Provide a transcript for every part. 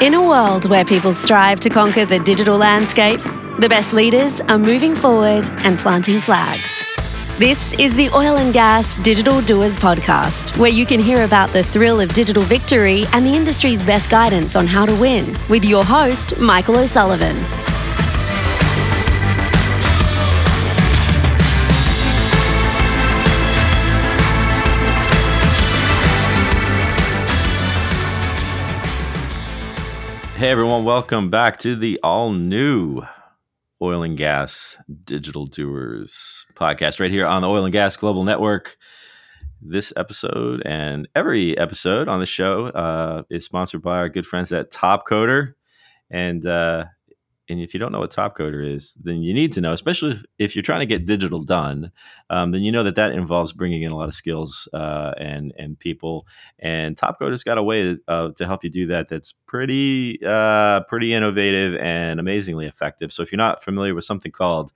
In a world where people strive to conquer the digital landscape, the best leaders are moving forward and planting flags. This is the Oil and Gas Digital Doers podcast, where you can hear about the thrill of digital victory and the industry's best guidance on how to win with your host, Michael O'Sullivan. Hey everyone, welcome back to the all new Oil and Gas Digital Doers podcast right here on the Oil and Gas Global Network. This episode and every episode on the show uh, is sponsored by our good friends at Topcoder. And uh, and if you don't know what Topcoder is then you need to know especially if, if you're trying to get digital done um, then you know that that involves bringing in a lot of skills uh, and and people and Topcoder's got a way uh, to help you do that that's pretty uh, pretty innovative and amazingly effective so if you're not familiar with something called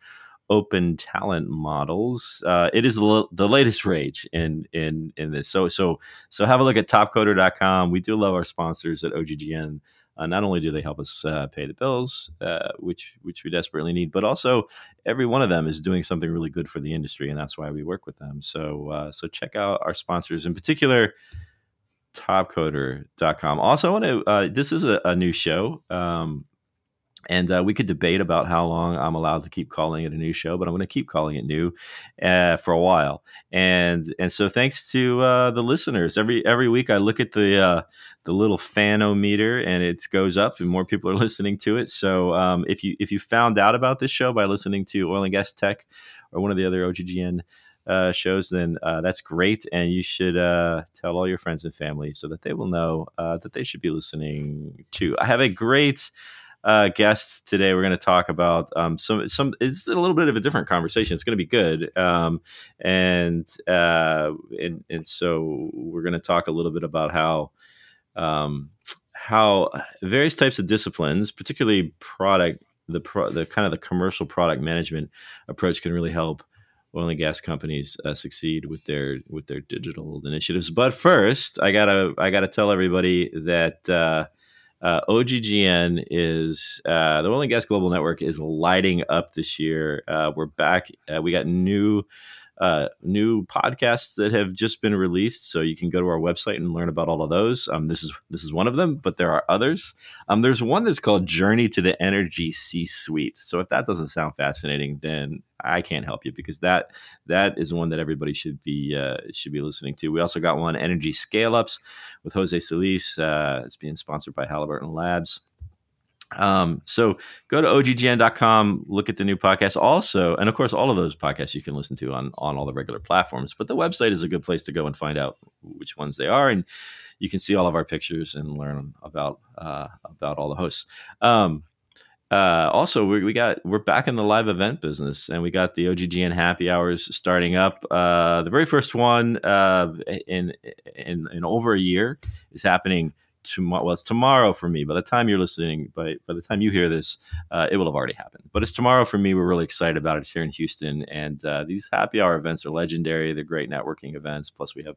open talent models. Uh, it is the, the latest rage in in in this. So so so have a look at topcoder.com. We do love our sponsors at OGGN. Uh, not only do they help us uh, pay the bills, uh, which which we desperately need, but also every one of them is doing something really good for the industry, and that's why we work with them. So uh, so check out our sponsors, in particular, Topcoder.com. Also, I want to. Uh, this is a, a new show. Um, and uh, we could debate about how long I'm allowed to keep calling it a new show, but I'm going to keep calling it new uh, for a while. And and so thanks to uh, the listeners, every every week I look at the uh, the little fanometer and it goes up, and more people are listening to it. So um, if you if you found out about this show by listening to Oil and Gas Tech or one of the other OGGN uh, shows, then uh, that's great. And you should uh, tell all your friends and family so that they will know uh, that they should be listening too. I have a great uh, guest today. We're going to talk about um, some some. It's a little bit of a different conversation. It's going to be good, um, and uh, and and so we're going to talk a little bit about how um, how various types of disciplines, particularly product the pro, the kind of the commercial product management approach, can really help oil and gas companies uh, succeed with their with their digital initiatives. But first, I gotta I gotta tell everybody that. Uh, uh, OGGN is uh, the Oil and Gas Global Network is lighting up this year. Uh, we're back. Uh, we got new uh, new podcasts that have just been released. So you can go to our website and learn about all of those. Um, this is this is one of them, but there are others. Um, there's one that's called Journey to the Energy C Suite. So if that doesn't sound fascinating, then I can't help you because that that is one that everybody should be uh, should be listening to. We also got one Energy Scale Ups with Jose Solis. Uh, it's being sponsored by Halliburton Labs. Um, so go to oggn.com, look at the new podcast also. And of course, all of those podcasts you can listen to on, on all the regular platforms, but the website is a good place to go and find out which ones they are. And you can see all of our pictures and learn about, uh, about all the hosts. Um, uh, also, we, we got we're back in the live event business, and we got the OGGN happy hours starting up. Uh, the very first one uh, in, in in over a year is happening tomorrow. Well, it's tomorrow for me. By the time you're listening, by by the time you hear this, uh, it will have already happened. But it's tomorrow for me. We're really excited about it. It's here in Houston, and uh, these happy hour events are legendary. They're great networking events. Plus, we have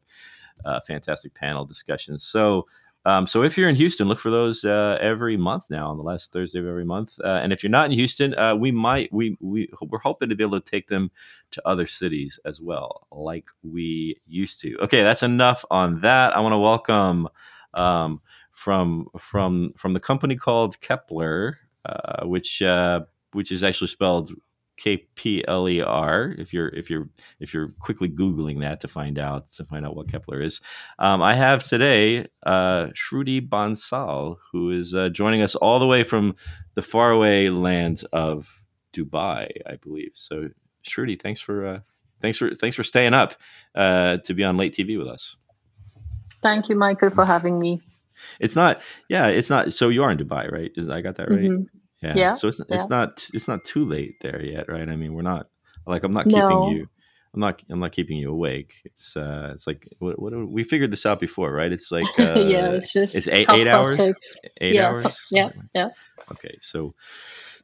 uh, fantastic panel discussions. So. Um, so if you're in Houston, look for those uh, every month now on the last Thursday of every month. Uh, and if you're not in Houston, uh, we might we we we're hoping to be able to take them to other cities as well, like we used to. Okay, that's enough on that. I want to welcome um, from from from the company called Kpler, uh, which uh, which is actually spelled K P L E R. If you're if you're if you're quickly googling that to find out to find out what Kpler is, um, I have today uh, Shruti Bansal, who is uh, joining us all the way from the faraway land of Dubai, I believe. So, Shruti, thanks for uh, thanks for thanks for staying up uh, to be on late TV with us. Thank you, Michael, for having me. It's not. Yeah, it's not. So you are in Dubai, right? Is I got that right? Mm-hmm. Yeah. yeah. So it's it's not it's not too late there yet, right? I mean, we're not like I'm not keeping no. you. I'm not. I'm not keeping you awake. It's. uh It's like what? what we figured this out before, right? It's like. Uh, yeah. It's just. It's eight, eight hours. Eight yeah, hours. So, yeah. Yeah. Okay. So,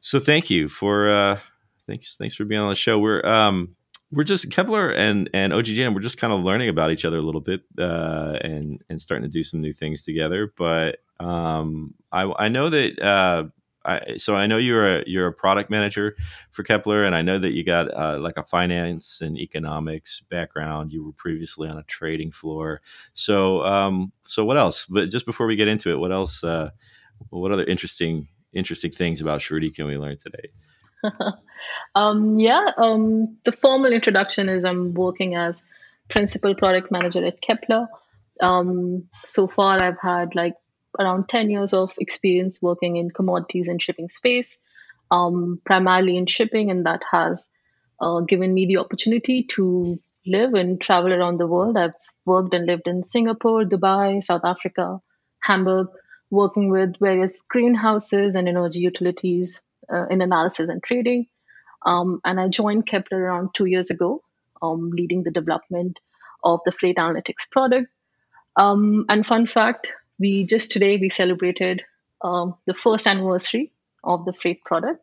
so thank you for. uh Thanks. Thanks for being on the show. We're um we're just Kpler and and OGGN. We're just kind of learning about each other a little bit uh, and and starting to do some new things together. But um, I I know that. Uh, I, so I know you're a you're a product manager for Kpler, and I know that you got uh, like a finance and economics background. You were previously on a trading floor. So um, so what else? But just before we get into it, what else? Uh, what other interesting interesting things about Shruti can we learn today? um, yeah, um, the formal introduction is I'm working as principal product manager at Kpler. Um, so far, I've had like around 10 years of experience working in commodities and shipping space, um, primarily in shipping, and that has uh, given me the opportunity to live and travel around the world. I've worked and lived in Singapore, Dubai, South Africa, Hamburg, working with various greenhouses and energy utilities uh, in analysis and trading. Um, and I joined Kpler around two years ago, um, leading the development of the freight analytics product. Um, and fun fact, we just today we celebrated um, the first anniversary of the freight product.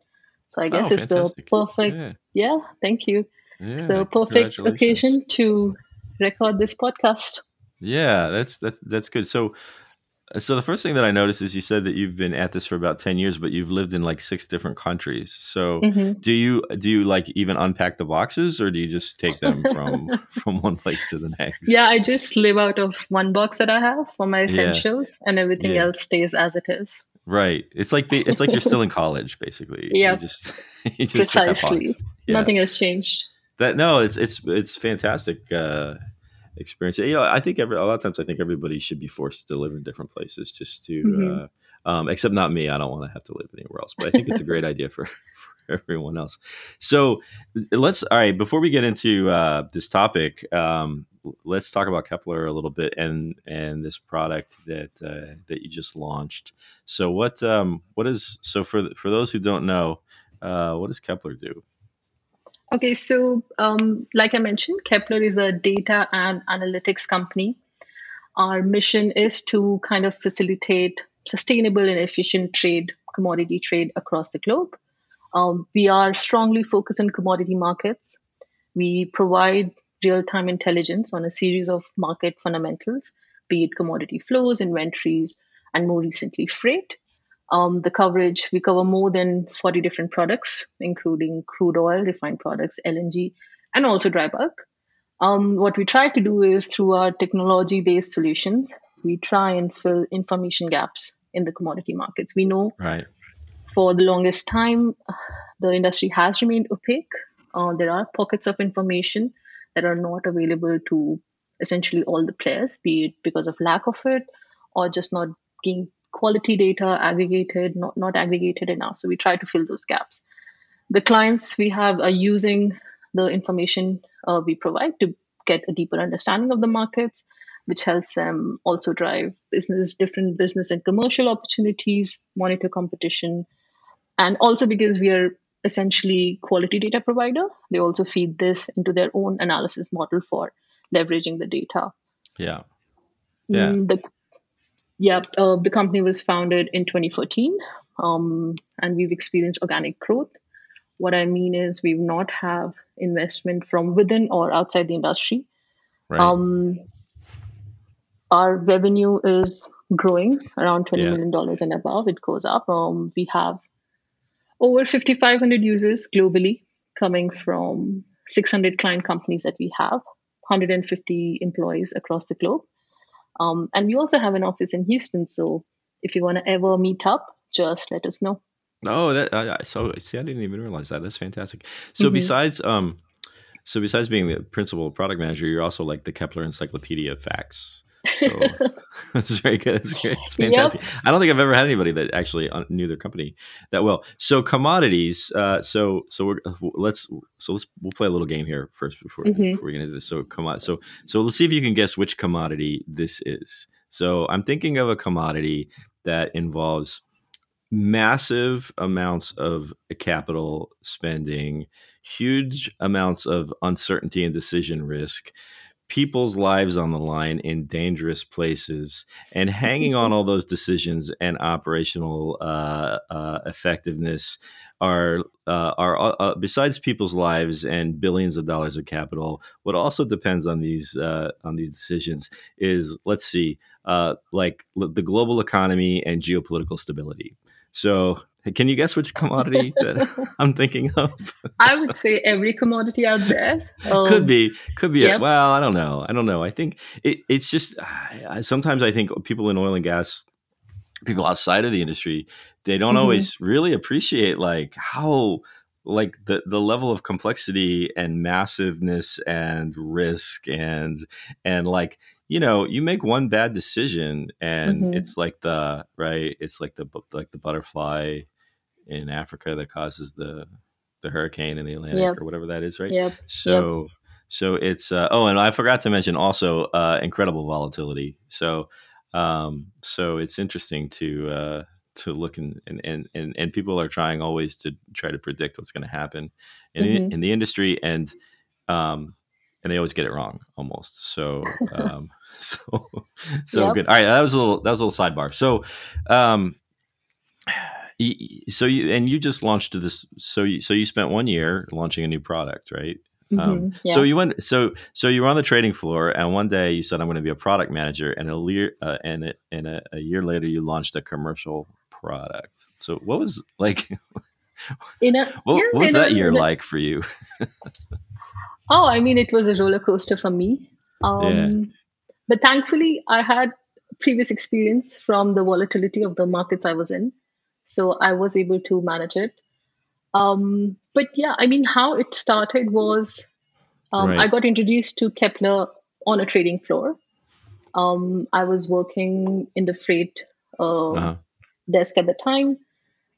So I guess oh, it's fantastic. a perfect, yeah. yeah thank you. Yeah, so perfect occasion to record this podcast. Yeah, that's that's that's good. So so the first thing that I noticed is you said that you've been at this for about 10 years, but you've lived in like six different countries. So mm-hmm. do you do you like even unpack the boxes or do you just take them from from one place to the next? Yeah, I just live out of one box that I have for my essentials yeah. and everything yeah. else stays as it is. Right. It's like it's like you're still in college basically. Yeah. You just you just precisely. Yeah. Nothing has changed. That no, it's it's it's fantastic. Uh experience. You know, I think every a lot of times I think everybody should be forced to live in different places just to. Mm-hmm. Uh, um, except not me. I don't want to have to live anywhere else. But I think it's a great idea for, for everyone else. So let's all right. Before we get into uh, this topic, um, let's talk about Kpler a little bit and and this product that uh, that you just launched. So what um, what is so for for those who don't know, uh, what does Kpler do? Okay, so um, like I mentioned, Kpler is a data and analytics company. Our mission is to kind of facilitate sustainable and efficient trade, commodity trade across the globe. Um, we are strongly focused on commodity markets. We provide real time intelligence on a series of market fundamentals, be it commodity flows, inventories, and more recently, freight um, the coverage, we cover more than 40 different products, including crude oil, refined products, LNG, and also dry bulk. Um, what we try to do is through our technology based solutions, we try and fill information gaps in the commodity markets. We know right. for the longest time, the industry has remained opaque. Uh, there are pockets of information that are not available to essentially all the players, be it because of lack of it or just not being quality data aggregated, not, not aggregated enough. So we try to fill those gaps. The clients we have are using the information uh, we provide to get a deeper understanding of the markets, which helps them also drive business, different business and commercial opportunities, monitor competition, and also because we are essentially quality data provider, they also feed this into their own analysis model for leveraging the data. Yeah. Yeah. Mm, the yeah, uh, the company was founded in 2014, um, and we've experienced organic growth. What I mean is, we've not have investment from within or outside the industry. Right. Um, our revenue is growing around twenty yeah. million dollars and above. It goes up. Um, we have over 5,500 users globally, coming from 600 client companies that we have, 150 employees across the globe. Um, and we also have an office in Houston. So if you want to ever meet up, just let us know. Oh, that uh, so see, I didn't even realize that. That's fantastic. So mm-hmm. besides, um, so besides being the principal product manager, you're also like the Kpler Encyclopedia of Facts. So that's very good. That's great. It's fantastic. Yep. I don't think I've ever had anybody that actually knew their company that well. So commodities. Uh, so so we're let's so let's we'll play a little game here first before mm-hmm. before we get into this. So come on. So so let's see if you can guess which commodity this is. So I'm thinking of a commodity that involves massive amounts of capital spending, huge amounts of uncertainty and decision risk people's lives on the line in dangerous places and hanging on all those decisions and operational uh, uh, effectiveness are uh, are uh, uh, besides people's lives and billions of dollars of capital what also depends on these uh, on these decisions is let's see like the global economy and geopolitical stability. So can you guess which commodity that I'm thinking of? I would say every commodity out there. Um, could be, could be. Yep. well, I don't know. I don't know. I think it, it's just sometimes I think people in oil and gas, people outside of the industry, they don't mm-hmm. always really appreciate like how like the the level of complexity and massiveness and risk and and like you know you make one bad decision and mm-hmm. it's like the right it's like the like the butterfly in Africa that causes the the hurricane in the Atlantic yep. or whatever that is, right? Yep. So yep. so it's uh, oh, and I forgot to mention also uh, incredible volatility. So um, so it's interesting to uh, to look and, and and and people are trying always to try to predict what's going to happen in mm-hmm. in the industry and um and they always get it wrong almost. So um so so yep. good. All right, that was a little that was a little sidebar. So um so you and you just launched this so you so you spent one year launching a new product right um, mm-hmm, um, yeah. so you went so so you were on the trading floor and one day you said i'm going to be a product manager and a year uh, and, a, and a, a, year later you launched a commercial product so what was like you know, what, what was that year like for you oh i mean it was a roller coaster for me um, yeah. but thankfully i had previous experience from the volatility of the markets i was in so I was able to manage it. Um, but yeah, I mean, how it started was um, right. I got introduced to Kpler on a trading floor. Um, I was working in the freight uh, uh-huh. desk at the time.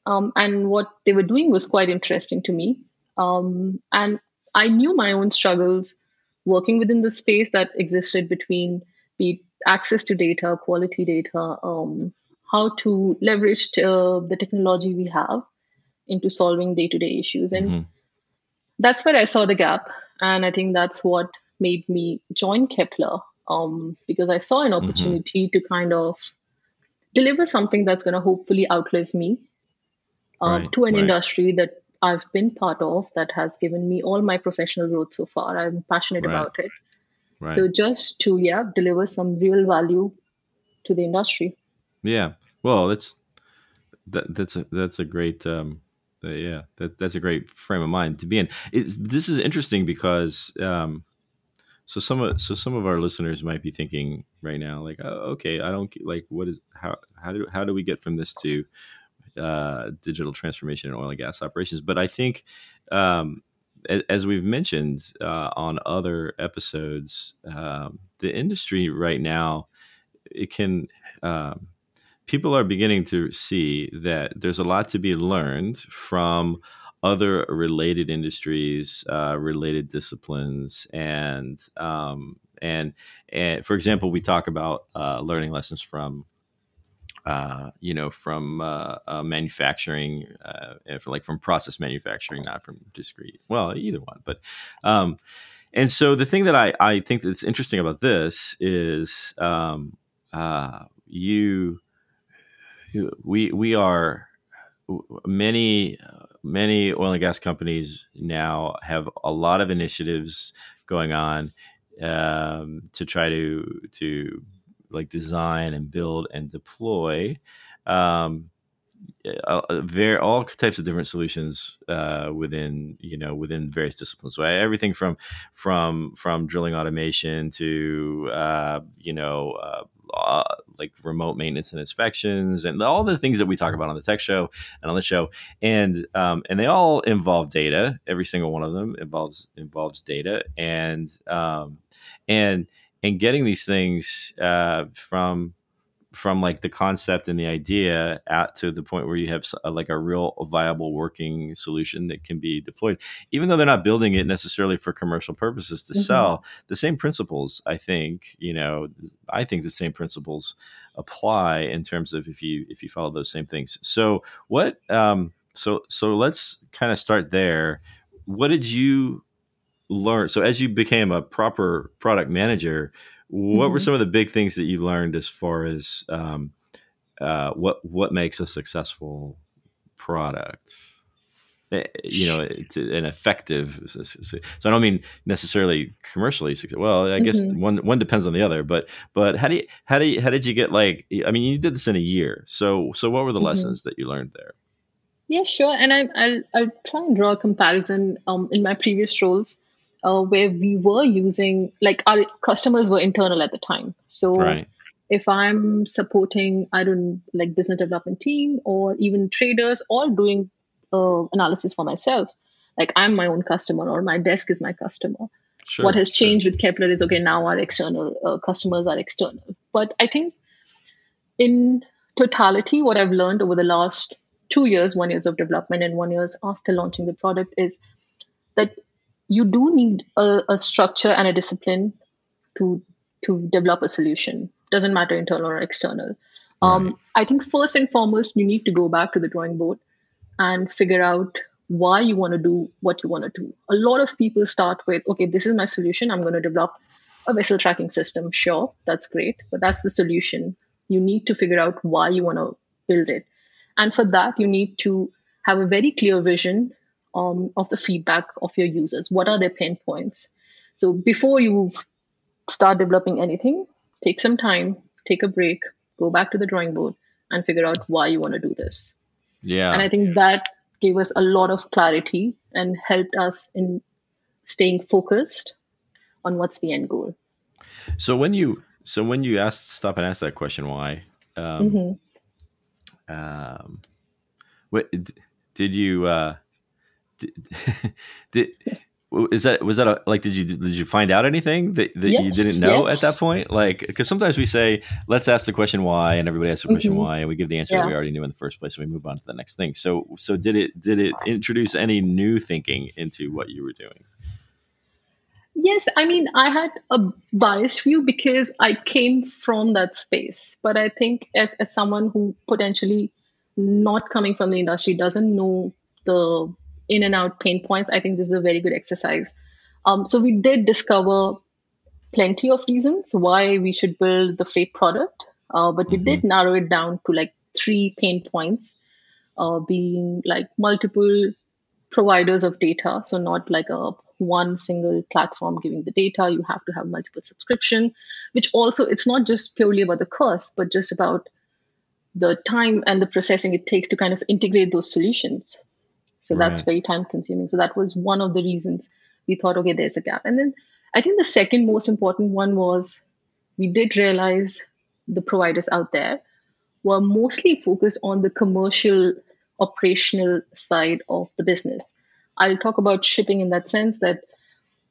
Um, and what they were doing was quite interesting to me. Um, and I knew my own struggles working within the space that existed between the access to data, quality data, um, how to leverage uh, the technology we have into solving day-to-day issues and mm-hmm. that's where i saw the gap and i think that's what made me join Kpler um, because i saw an mm-hmm. opportunity mm-hmm. to kind of deliver something that's going to hopefully outlive me uh, right, to an right. industry that i've been part of that has given me all my professional growth so far i'm passionate right. about it Right. so just to yeah deliver some real value to the industry yeah. Well, that's that, that's a, that's a great um, uh, yeah that that's a great frame of mind to be in. It's, this is interesting because um, so some of so some of our listeners might be thinking right now like oh, okay I don't like what is how how do how do we get from this to uh, digital transformation in oil and gas operations? But I think um, as we've mentioned uh, on other episodes, um, the industry right now it can um, people are beginning to see that there's a lot to be learned from other related industries, uh, related disciplines, and um, and and for example, we talk about uh, learning lessons from. Uh, you know, from uh, uh, manufacturing, uh, like from process manufacturing, not from discrete. Well, either one, but um, and so the thing that I, I think that's interesting about this is um, uh, you we we are many many oil and gas companies now have a lot of initiatives going on um, to try to to like design and build and deploy um, uh, very all types of different solutions uh, within you know within various disciplines. So everything from from from drilling automation to uh, you know uh, uh, like remote maintenance and inspections and all the things that we talk about on the tech show and on the show. And um, and they all involve data. Every single one of them involves involves data. And um, and and getting these things uh, from from like the concept and the idea out to the point where you have a, like a real viable working solution that can be deployed. Even though they're not building it necessarily for commercial purposes to mm-hmm. sell the same principles i think you know i think the same principles apply in terms of if you if you follow those same things. So what um so so let's kind of start there. What did you learn? So as you became a proper product manager, what were Mhm. some of the big things that you learned as far as um, uh, what what makes a successful product? Eh, You know, it's an effective. So I don't mean necessarily commercially successful. Well, I guess Mhm. one one depends on the other. But but how do you how do you, how did you get like? I mean, you did this in a year. So so what were the Mhm. lessons that you learned there? Yeah, sure. And I, I'll, I'll try and draw a comparison um, in my previous roles uh, where we were using, like, our customers were internal at the time. So Right. if I'm supporting, I don't like business development team or even traders or doing uh, analysis for myself, like I'm my own customer or my desk is my customer. Sure. what has sure. changed with Kpler is okay, now our external uh, customers are external. But I think in totality, what I've learned over the last two years, one years of development and one years after launching the product is that you do need a, a structure and a discipline to to develop a solution. Doesn't matter internal or external. Um, Right. I think first and foremost, you need to go back to the drawing board and figure out why you want to do what you want to do. A lot of people start with, okay, this is my solution. I'm going to develop a vessel tracking system. Sure, that's great, but that's the solution. You need to figure out why you want to build it. And for that, you need to have a very clear vision um, of the feedback of your users. What are their pain points? So before you start developing anything, take some time, take a break, go back to the drawing board, and figure out why you want to do this. Yeah. And I think that gave us a lot of clarity and helped us in staying focused on what's the end goal. So when you so when you asked stop and ask that question why um, hmm um what did you uh did, did is that was that a, like did you did you find out anything that, that you didn't know at that point like because sometimes we say let's ask the question why and everybody asks the question Mhm. why and we give the answer that we already knew in the first place and we move on to the next thing so so did it did it introduce any new thinking into what you were doing Yes, I mean, I had a biased view because I came from that space. But I think as, as someone who potentially not coming from the industry doesn't know the in and out pain points, I think this is a very good exercise. Um, so we did discover plenty of reasons why we should build the freight product, uh, but we did narrow it down to like three pain points, uh, being like multiple providers of data. So not like a one single platform giving the data. You have to have multiple subscription, which also it's not just purely about the cost, but just about the time and the processing it takes to kind of integrate those solutions. So that's very time consuming. So that was one of the reasons we thought, okay, there's a gap. And then I think the second most important one was we did realize the providers out there were mostly focused on the commercial operational side of the business. I'll talk about shipping in that sense that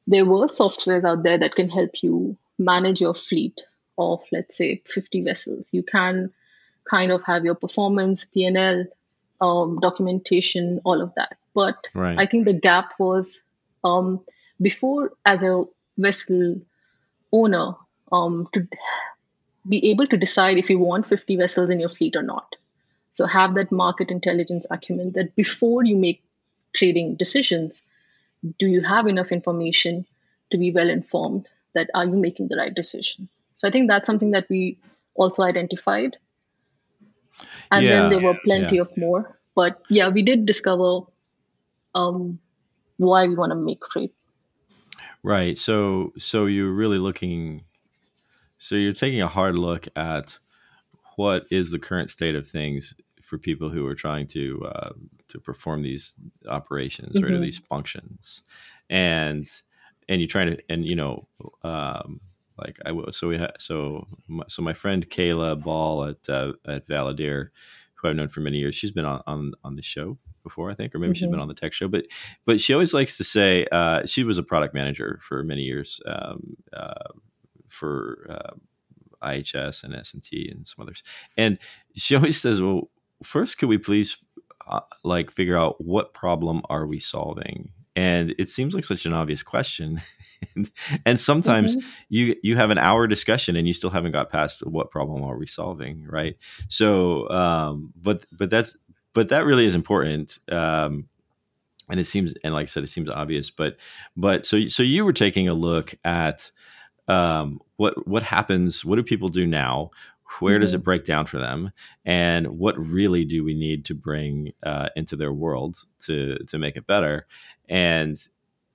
there were softwares out there that can help you manage your fleet of let's say 50 vessels. You can kind of have your performance, P&L, um, documentation, all of that. But right I think the gap was um, before, as a vessel owner, um, to be able to decide if you want 50 vessels in your fleet or not. So have that market intelligence acumen that before you make trading decisions, do you have enough information to be well informed that are you making the right decision? So I think that's something that we also identified. And Yeah, then there were plenty yeah. of more. But yeah, we did discover um, why we want to make freight. Right. So so you're really looking so you're taking a hard look at what is the current state of things for people who are trying to uh, to perform these operations right or these functions and and you're trying to and you know um, like I so we ha- so my, so my friend Kayla Ball at uh, at Validere who I've known for many years she's been on on, on the show before I think or maybe she's been Mhm. on the tech show but but she always likes to say uh, she was a product manager for many years um, uh, for uh, IHS and S&T and some others. And she always says, well, first, could we please uh, like figure out what problem are we solving? And it seems like such an obvious question. and, and sometimes Mhm. you you have an hour discussion and you still haven't got past what problem are we solving, right? So, um, but but that's but that really is important. Um, and it seems and like I said, it seems obvious, but but so so you were taking a look at um, what what happens, what do people do now? Where does it Mm-hmm. break down for them, and what really do we need to bring uh, into their world to to make it better? And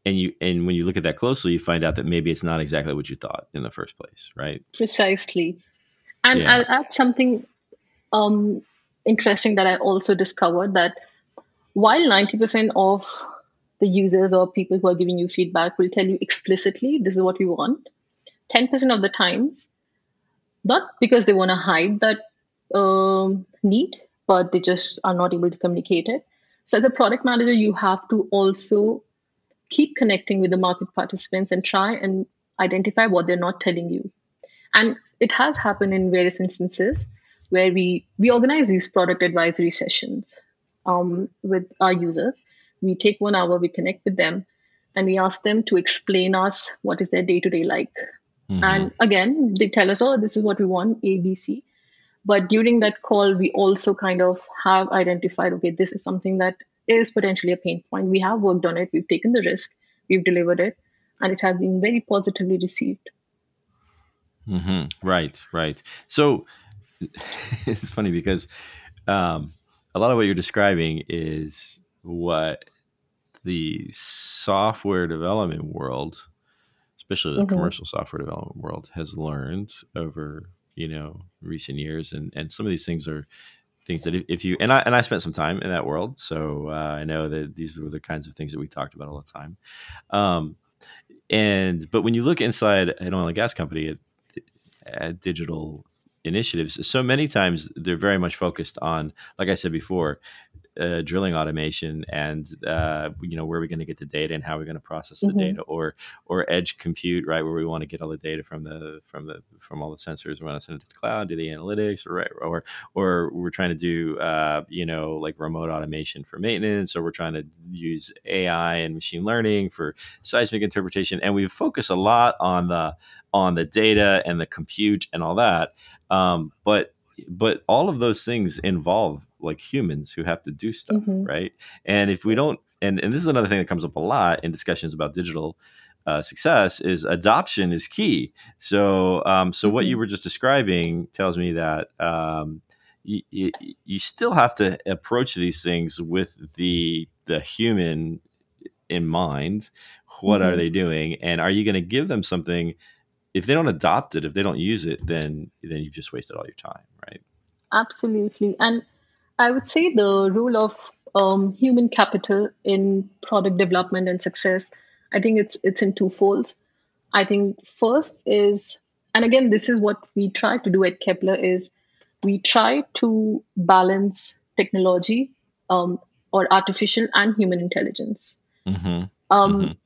and you and when you look at that closely, you find out that maybe it's not exactly what you thought in the first place, right? Precisely. And Yeah. I'll add something um, interesting that I also discovered that while 90% of the users or people who are giving you feedback will tell you explicitly, this is what we want, 10% of the times, not because they want to hide that um, need, but they just are not able to communicate it. So, as a product manager, you have to also keep connecting with the market participants and try and identify what they're not telling you. And it has happened in various instances where we we organize these product advisory sessions um, with our users. We take one hour, we connect with them, and we ask them to explain us what is their day to day like. Mhm. And again, they tell us, oh, this is what we want, A, B, C. But during that call, we also kind of have identified, okay, this is something that is potentially a pain point. We have worked on it, we've taken the risk, we've delivered it, and it has been very positively received. hmm Right, right. So it's funny because um, a lot of what you're describing is what the software development world, especially the Mhm. commercial software development world, has learned over you know recent years, and and some of these things are things that if, if you and I and I spent some time in that world, so uh, I know that these were the kinds of things that we talked about all the time. Um, and but when you look inside an oil and gas company at, at digital initiatives, so many times they're very much focused on, like I said before, uh, drilling automation and uh, you know where are we going to get the data and how are we going to process the Mhm. data or or edge compute right where we want to get all the data from the from the from all the sensors we want to send it to the cloud do the analytics or right or or we're trying to do uh, you know like remote automation for maintenance or we're trying to use AI and machine learning for seismic interpretation and we focus a lot on the on the data and the compute and all that um, but but all of those things involve like humans who have to do stuff Mhm. right and if we don't and, and this is another thing that comes up a lot in discussions about digital uh, success is adoption is key so um, so what you Mhm. were just describing tells me that um, you, you, you still have to approach these things with the the human in mind what are Mhm. they doing and are you going to give them something if they don't adopt it if they don't use it then then you've just wasted all your time right Absolutely. And I would say the role of um, human capital in product development and success, I think it's it's in two folds. I think first is, and again, this is what we try to do at Kpler is we try to balance technology um, or artificial and human intelligence. mm-hmm. Um, Mhm.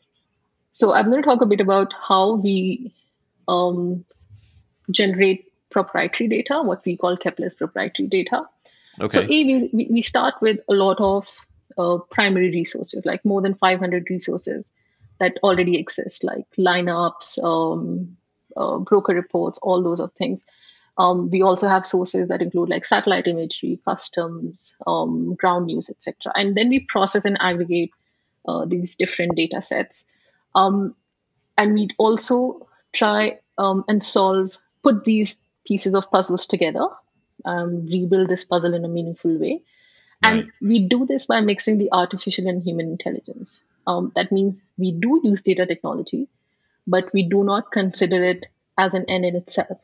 So I'm going to talk a bit about how we um, generate proprietary data, what we call Kpler's proprietary data. So A, we, we- we start with a lot of uh, primary resources, like more than 500 resources that already exist, like lineups, um, uh, broker reports, all those of things. Um, we also have sources that include like satellite imagery, customs, um, ground news, etc. And then we process and aggregate uh, these different data sets. Um, and we also try um, and solve, put these pieces of puzzles together, um, rebuild this puzzle in a meaningful way. And we do this by mixing the artificial and human intelligence. Um, that means we do use data technology, but we do not consider it as an end in itself.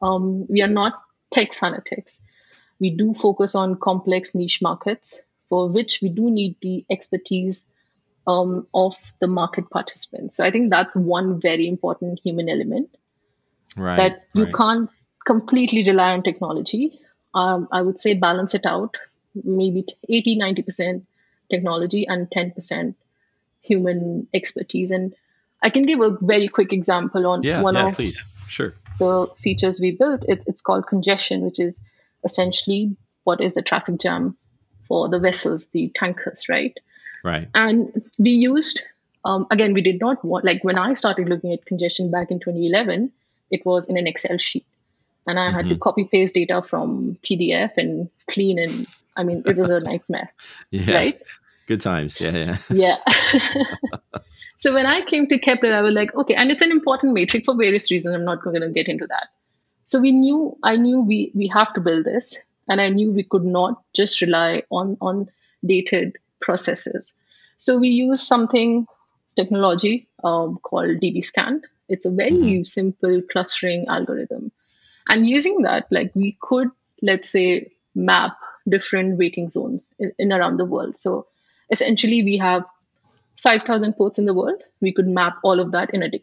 Um, we are not tech fanatics. We do focus on complex niche markets for which we do need the expertise um, of the market participants. So I think that's one very important human element right that you right. can't completely rely on technology. Um, I would say balance it out, maybe 80, 90% technology and 10% human expertise. And I can give a very quick example on yeah one yeah of please sure the features we built. It, it's called congestion, which is essentially what is the traffic jam for the vessels, the tankers, right? Right And we used, um, again, we did not want, like when I started looking at congestion back in 2011, it was in an Excel sheet. And I had to Mhm. copy paste data from PDF and clean and I mean, it was a nightmare, yeah right? Good times. Yeah, yeah. Yeah. so when I came to Kpler, I was like, okay, and it's an important metric for various reasons. I'm not going to get into that. So we knew, I knew we we have to build this, and I knew we could not just rely on on dated processes. So we use something technology um, called DBSCAN. It's a very mm-hmm. simple clustering algorithm, and using that, like we could, let's say, map different waiting zones in, in around the world. So essentially, we have 5,000 ports in the world. We could map all of that in a day.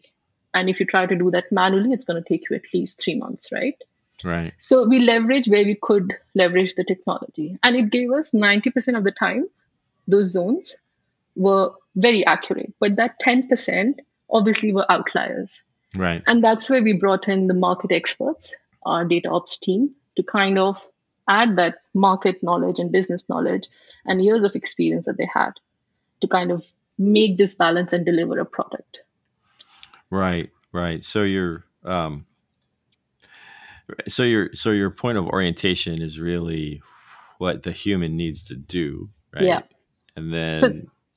And if you try to do that manually, it's going to take you at least three months, right? Right. So we leverage where we could leverage the technology. And it gave us 90% of the time, those zones were very accurate. But that 10% obviously were outliers. Right. And that's where we brought in the market experts, our data ops team, to kind of add that market knowledge and business knowledge and years of experience that they had to kind of make this balance and deliver a product. Right, right. So your um so your so your point of orientation is really what the human needs to do, right? Yeah. And then so,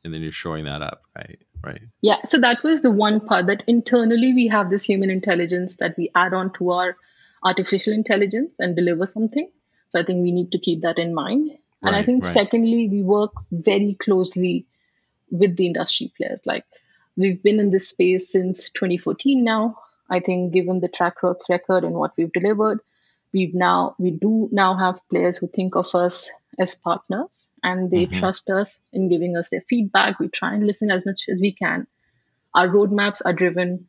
and then you're showing that up, right? Right. Yeah. So that was the one part that internally we have this human intelligence that we add on to our artificial intelligence and deliver something. So I think we need to keep that in mind. And I think right. secondly, we work very closely with the industry players. Like we've been in this space since 2014 now. I think given the track record and what we've delivered, we've now we do now have players who think of us as partners and they mm-hmm. trust us in giving us their feedback. We try and listen as much as we can. Our roadmaps are driven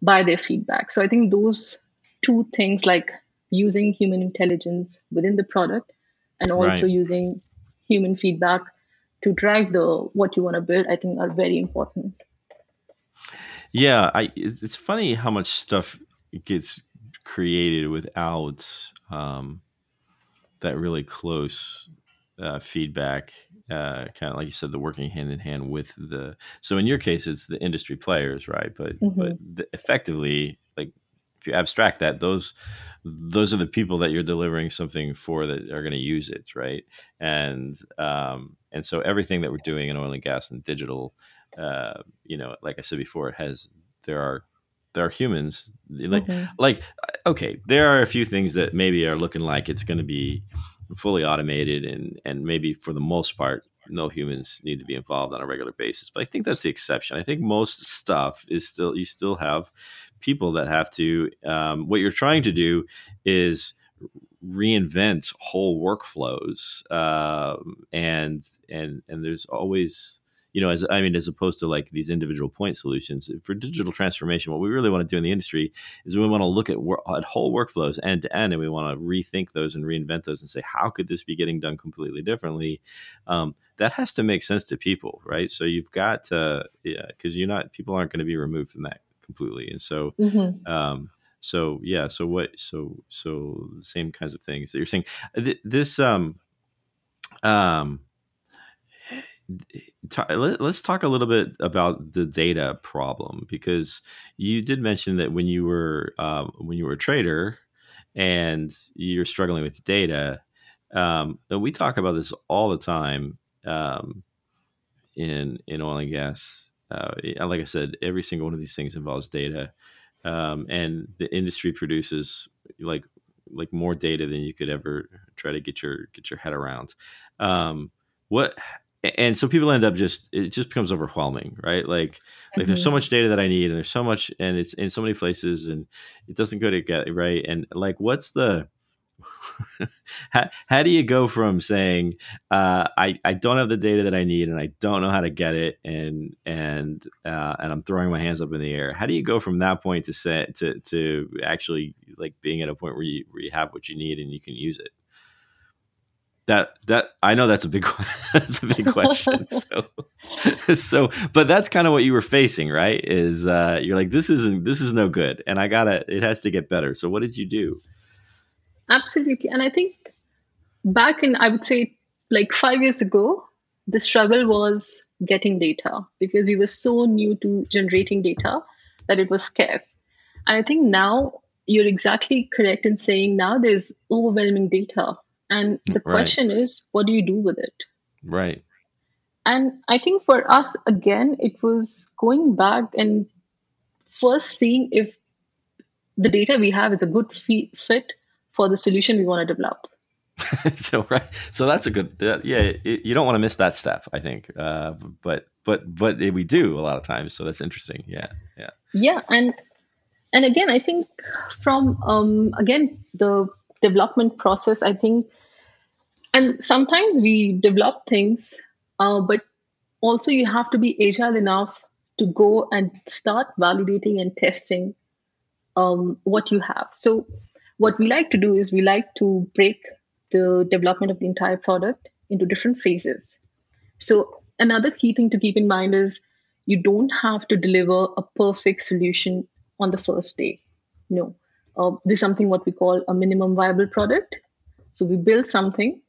by their feedback. So I think those two things like using human intelligence within the product and also right. using human feedback to drive the what you want to build i think are very important yeah i it's, funny how much stuff gets created without um, that really close uh, feedback uh, kind of like you said the working hand in hand with the so in your case it's the industry players right but mm-hmm. but the, effectively like if you abstract that those those are the people that you're delivering something for that are going to use it right and um, and so everything that we're doing in oil and gas and digital uh, you know like i said before it has there are there are humans like mm-hmm. like okay there are a few things that maybe are looking like it's going to be fully automated and and maybe for the most part no humans need to be involved on a regular basis but i think that's the exception i think most stuff is still you still have people that have to um, what you're trying to do is reinvent whole workflows uh, and and and there's always you know as i mean as opposed to like these individual point solutions for digital transformation what we really want to do in the industry is we want to look at, at whole workflows end to end and we want to rethink those and reinvent those and say how could this be getting done completely differently? Um, that has to make sense to people right? So you've got to yeah because you're not people aren't going to be removed from that completely and so mm-hmm. um, so yeah so what so so the same kinds of things that you're saying. This um um let, us talk a little bit about the data problem because you did mention that when you were um, when you were a trader and you're struggling with data um, and we talk about this all the time um, in in oil and gas uh, like i said every single one of these things involves data um, and the industry produces like like more data than you could ever try to get your get your head around. Um, what and so people end up just it just becomes overwhelming, right? Like mm-hmm. like there's so mm-hmm. much data that I need, and there's so much, and it's in so many places, and it doesn't go together, right? And like, what's the how, how do you go from saying uh, I, I don't have the data that I need and I don't know how to get it and and uh, and I'm throwing my hands up in the air? How do you go from that point to say to to actually like being at a point where you where you have what you need and you can use it? That that I know that's a big that's a big question. so so but that's kind of what you were facing, right? Is uh, you're like this isn't this is no good and I gotta it has to get better. So what did you do? Absolutely. And I think back in, I would say, like five years ago, the struggle was getting data because we were so new to generating data that it was scarce. And I think now you're exactly correct in saying now there's overwhelming data. And the right. question is, what do you do with it? Right. and I think for us, again, it was going back and first seeing if the data we have is a good fit for the solution we want to develop. so right, so that's a good. Uh, yeah, it, you don't want to miss that step. I think, uh, but but but we do a lot of times. So that's interesting. Yeah, yeah, yeah, and and again, I think from um, again the development process, I think, and sometimes we develop things, uh, but also you have to be agile enough to go and start validating and testing um, what you have. So, what we like to do is we like to break the development of the entire product into different phases. So, another key thing to keep in mind is you don't have to deliver a perfect solution on the first day. No, uh, something what we call a minimum viable product. So, we build something,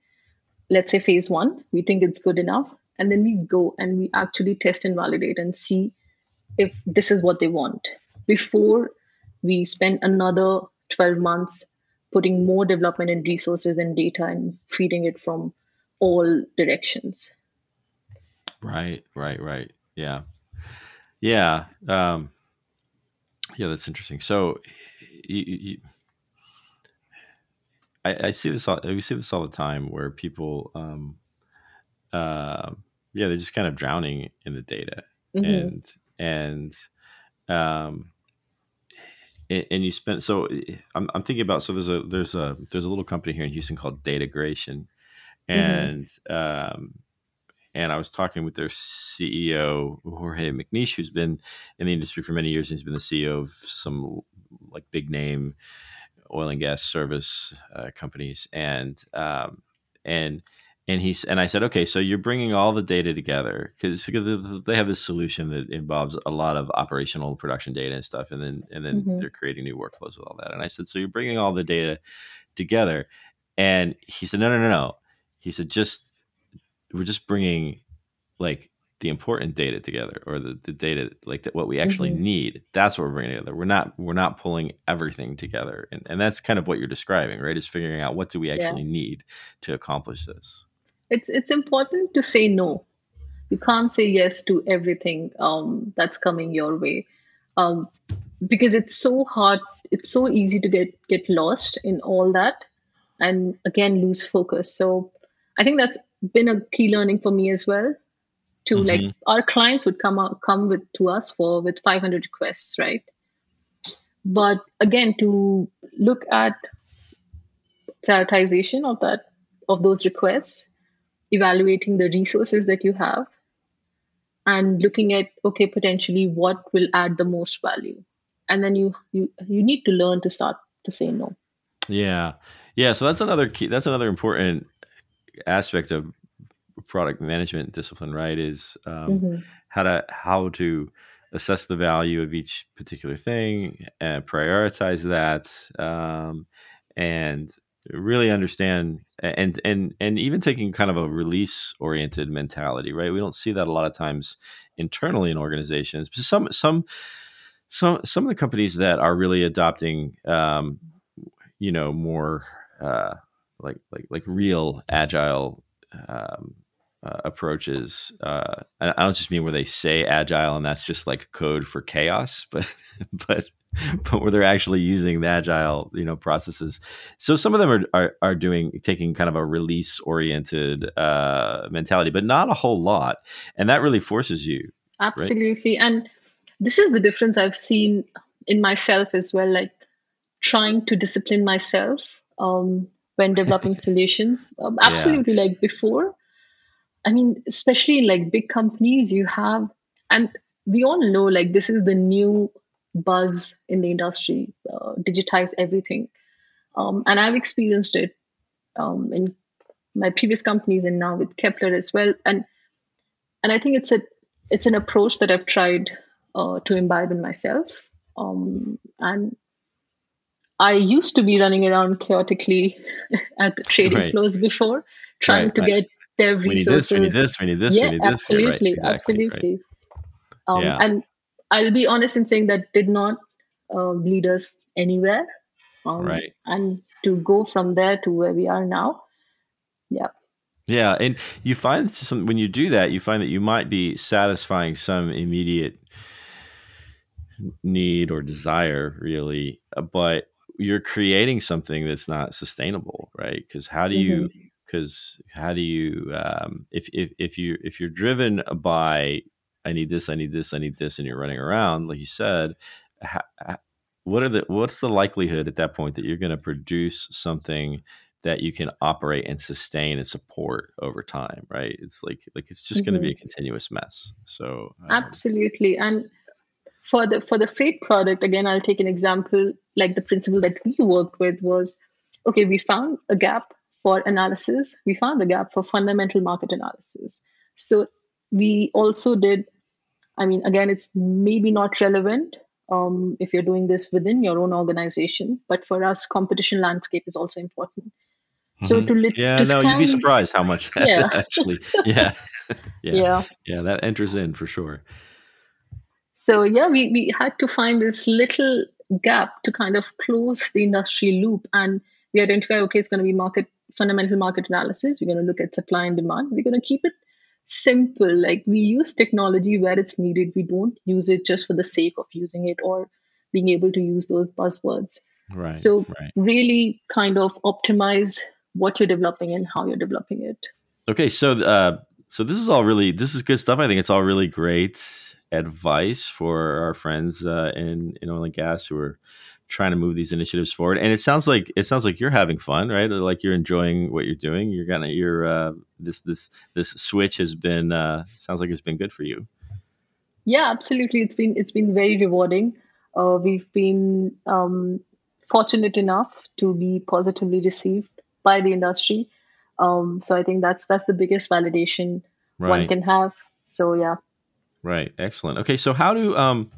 let's say phase one, we think it's good enough, and then we go and we actually test and validate and see if this is what they want. Before we spend another 12 months putting more development and resources and data and feeding it from all directions. Right right right. Yeah. Yeah um yeah that's interesting. So you, you, I, I see this all, we see this all the time where people um uh yeah they're just kind of drowning in the data mm-hmm. and and um and, you spent so eh, I'm, I'm thinking about so there's a there's a there's a little company here in Houston called Datagration, mm-hmm. and mm-hmm. um, and I was talking with their CEO Jorge McNeish, who's been in the industry for many years. And he's been the CEO of some like big name oil and gas service uh, companies, and um, and and he's and I said, okay, so you're bringing all the data together because they have this solution that involves a lot of operational production data and stuff, and then and then mm-hmm. they're creating new workflows with all that. And I said, so you're bringing all the data together, and he said, no, no, no, no. He said, just we're just bringing like the important data together or the, the data like that what we actually mm-hmm. need that's what we're bringing together we're not we're not pulling everything together and, and that's kind of what you're describing right is figuring out what do we actually yeah. need to accomplish this it's it's important to say no. You can't say yes to everything um, that's coming your way, um, because it's so hard. It's so easy to get get lost in all that, and again lose focus. So I think that's been a key learning for me as well. To mm-hmm. like our clients would come out, come with to us for with 500 requests, right? But again, to look at prioritization of that of those requests evaluating the resources that you have and looking at okay potentially what will add the most value and then you you you need to learn to start to say no yeah yeah so that's another key that's another important aspect of product management discipline right is um, mm-hmm. how to how to assess the value of each particular thing and prioritize that um, and really understand and and and even taking kind of a release oriented mentality right we don't see that a lot of times internally in organizations some some some some of the companies that are really adopting um, you know more uh, like like like real agile um, uh, approaches. Uh, I don't just mean where they say agile and that's just like code for chaos, but but but where they're actually using the agile you know processes so some of them are are, are doing taking kind of a release oriented uh, mentality but not a whole lot and that really forces you absolutely right? and this is the difference i've seen in myself as well like trying to discipline myself um, when developing solutions um, absolutely yeah. like before i mean especially in like big companies you have and we all know like this is the new buzz in the industry, uh, digitize everything. Um, and I've experienced it um, in my previous companies and now with Kpler as well. And and I think it's a it's an approach that I've tried uh, to imbibe in myself. Um, and I used to be running around chaotically at the trading right. floors before, trying right, to right. get dev resources. We need this, we need this, we need this, yeah, we need this. Absolutely, exactly, absolutely. Um, yeah. And I'll be honest in saying that did not uh, lead us anywhere. Um, right. And to go from there to where we are now, yeah. Yeah, and you find some when you do that, you find that you might be satisfying some immediate need or desire, really, but you're creating something that's not sustainable, right? Because how do you? Because mm-hmm. how do you? Um, if if if you if you're driven by I need this, I need this, I need this, and you're running around, like you said, what are the what's the likelihood at that point that you're going to produce something that you can operate and sustain and support over time right it's like like it's just mm-hmm. going to be a continuous mess so um, absolutely and for the for the freight product again i'll take an example like the principle that we worked with was okay we found a gap for analysis we found a gap for fundamental market analysis so we also did i mean again it's maybe not relevant um, if you're doing this within your own organization but for us competition landscape is also important so mm-hmm. to lit- yeah, to no, you'd be surprised how much that yeah. actually, yeah. yeah, yeah, yeah, that enters in for sure. So yeah, we we had to find this little gap to kind of close the industry loop, and we identify okay, it's going to be market fundamental market analysis. We're going to look at supply and demand. We're going to keep it simple. Like we use technology where it's needed. We don't use it just for the sake of using it or being able to use those buzzwords. Right. So right. really kind of optimize what you're developing and how you're developing it. Okay, so uh, so this is all really this is good stuff. I think it's all really great advice for our friends uh, in in oil and gas who are trying to move these initiatives forward. And it sounds like it sounds like you're having fun, right? Like you're enjoying what you're doing. You're gonna you're uh, this this this switch has been uh, sounds like it's been good for you. Yeah, absolutely. It's been it's been very rewarding. Uh, we've been um, fortunate enough to be positively received by the industry. Um, so I think that's that's the biggest validation right. one can have. So yeah. Right. Excellent. Okay. So how do um,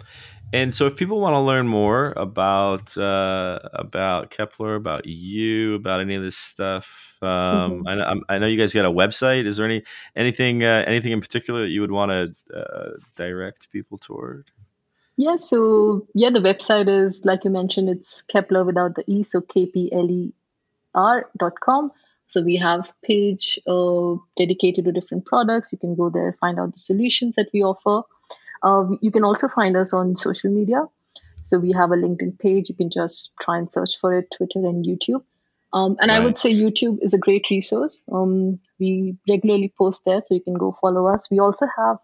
and so if people want to learn more about uh, about Kpler, about you, about any of this stuff, um, mm-hmm. I, know, I know you guys got a website. Is there any anything uh, anything in particular that you would want to uh, direct people toward? Yeah, so yeah, the website is like you mentioned, it's Kepler without the E, so K P L E r.com. So we have page uh, dedicated to different products. You can go there, find out the solutions that we offer. Uh, you can also find us on social media. So we have a LinkedIn page. You can just try and search for it, Twitter and YouTube. Um, and right. I would say YouTube is a great resource. Um, we regularly post there, so you can go follow us. We also have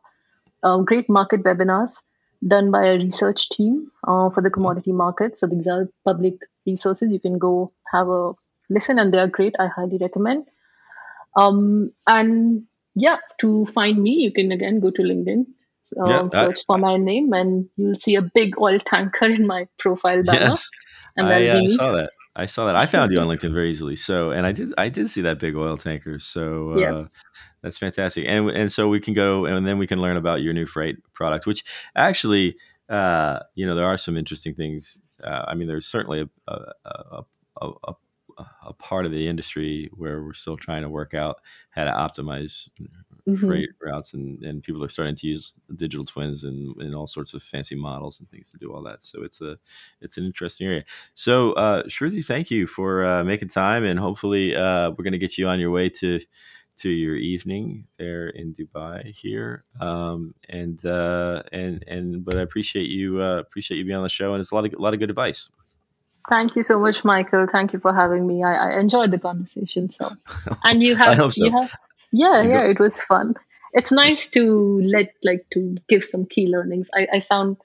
um, great market webinars done by a research team uh, for the commodity market. So these are public resources. You can go have a listen and they are great. I highly recommend. Um, and yeah, to find me, you can again go to LinkedIn, um, yeah, search for my name, and you'll see a big oil tanker in my profile banner. Yes, and I uh, saw that. I saw that. I found you on LinkedIn very easily. So, and I did, I did see that big oil tanker. So, uh, yeah. that's fantastic. And and so we can go, and then we can learn about your new freight product, which actually, uh, you know, there are some interesting things. Uh, I mean, there's certainly a, a, a, a, a part of the industry where we're still trying to work out how to optimize mm-hmm. freight routes and, and people are starting to use digital twins and, and all sorts of fancy models and things to do all that so it's a it's an interesting area so uh shruti thank you for uh, making time and hopefully uh, we're going to get you on your way to to your evening there in Dubai here. Um, and uh, and and but I appreciate you uh, appreciate you being on the show, and it's a lot of a lot of good advice. Thank you so much, Michael. Thank you for having me. I, I enjoyed the conversation. So, and you have, so. you have, yeah, yeah, it was fun. It's nice to let, like, to give some key learnings. I, I sound,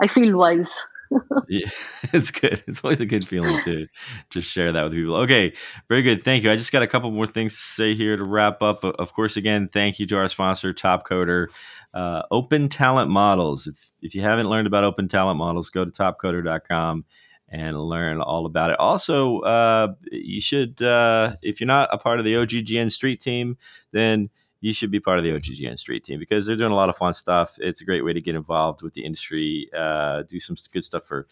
I feel wise. yeah, it's good. It's always a good feeling to to share that with people. Okay, very good. Thank you. I just got a couple more things to say here to wrap up. Of course, again, thank you to our sponsor, Topcoder. Uh, open Talent Models. If if you haven't learned about Open Talent Models, go to topcoder.com and learn all about it. Also, uh, you should, uh, if you're not a part of the OGGN Street Team, then you should be part of the OGGN Street Team because they're doing a lot of fun stuff. It's a great way to get involved with the industry, uh, do some good stuff for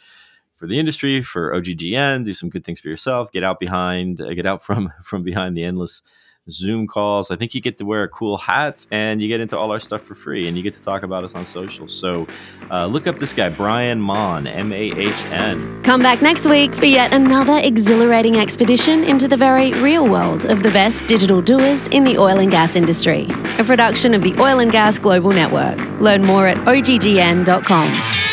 for the industry, for OGGN, do some good things for yourself, get out behind, uh, get out from from behind the endless Zoom calls. I think you get to wear a cool hat and you get into all our stuff for free and you get to talk about us on social. So uh, look up this guy, Brian Mahn, M A H N. Come back next week for yet another exhilarating expedition into the very real world of the best digital doers in the oil and gas industry. A production of the Oil and Gas Global Network. Learn more at oggn.com.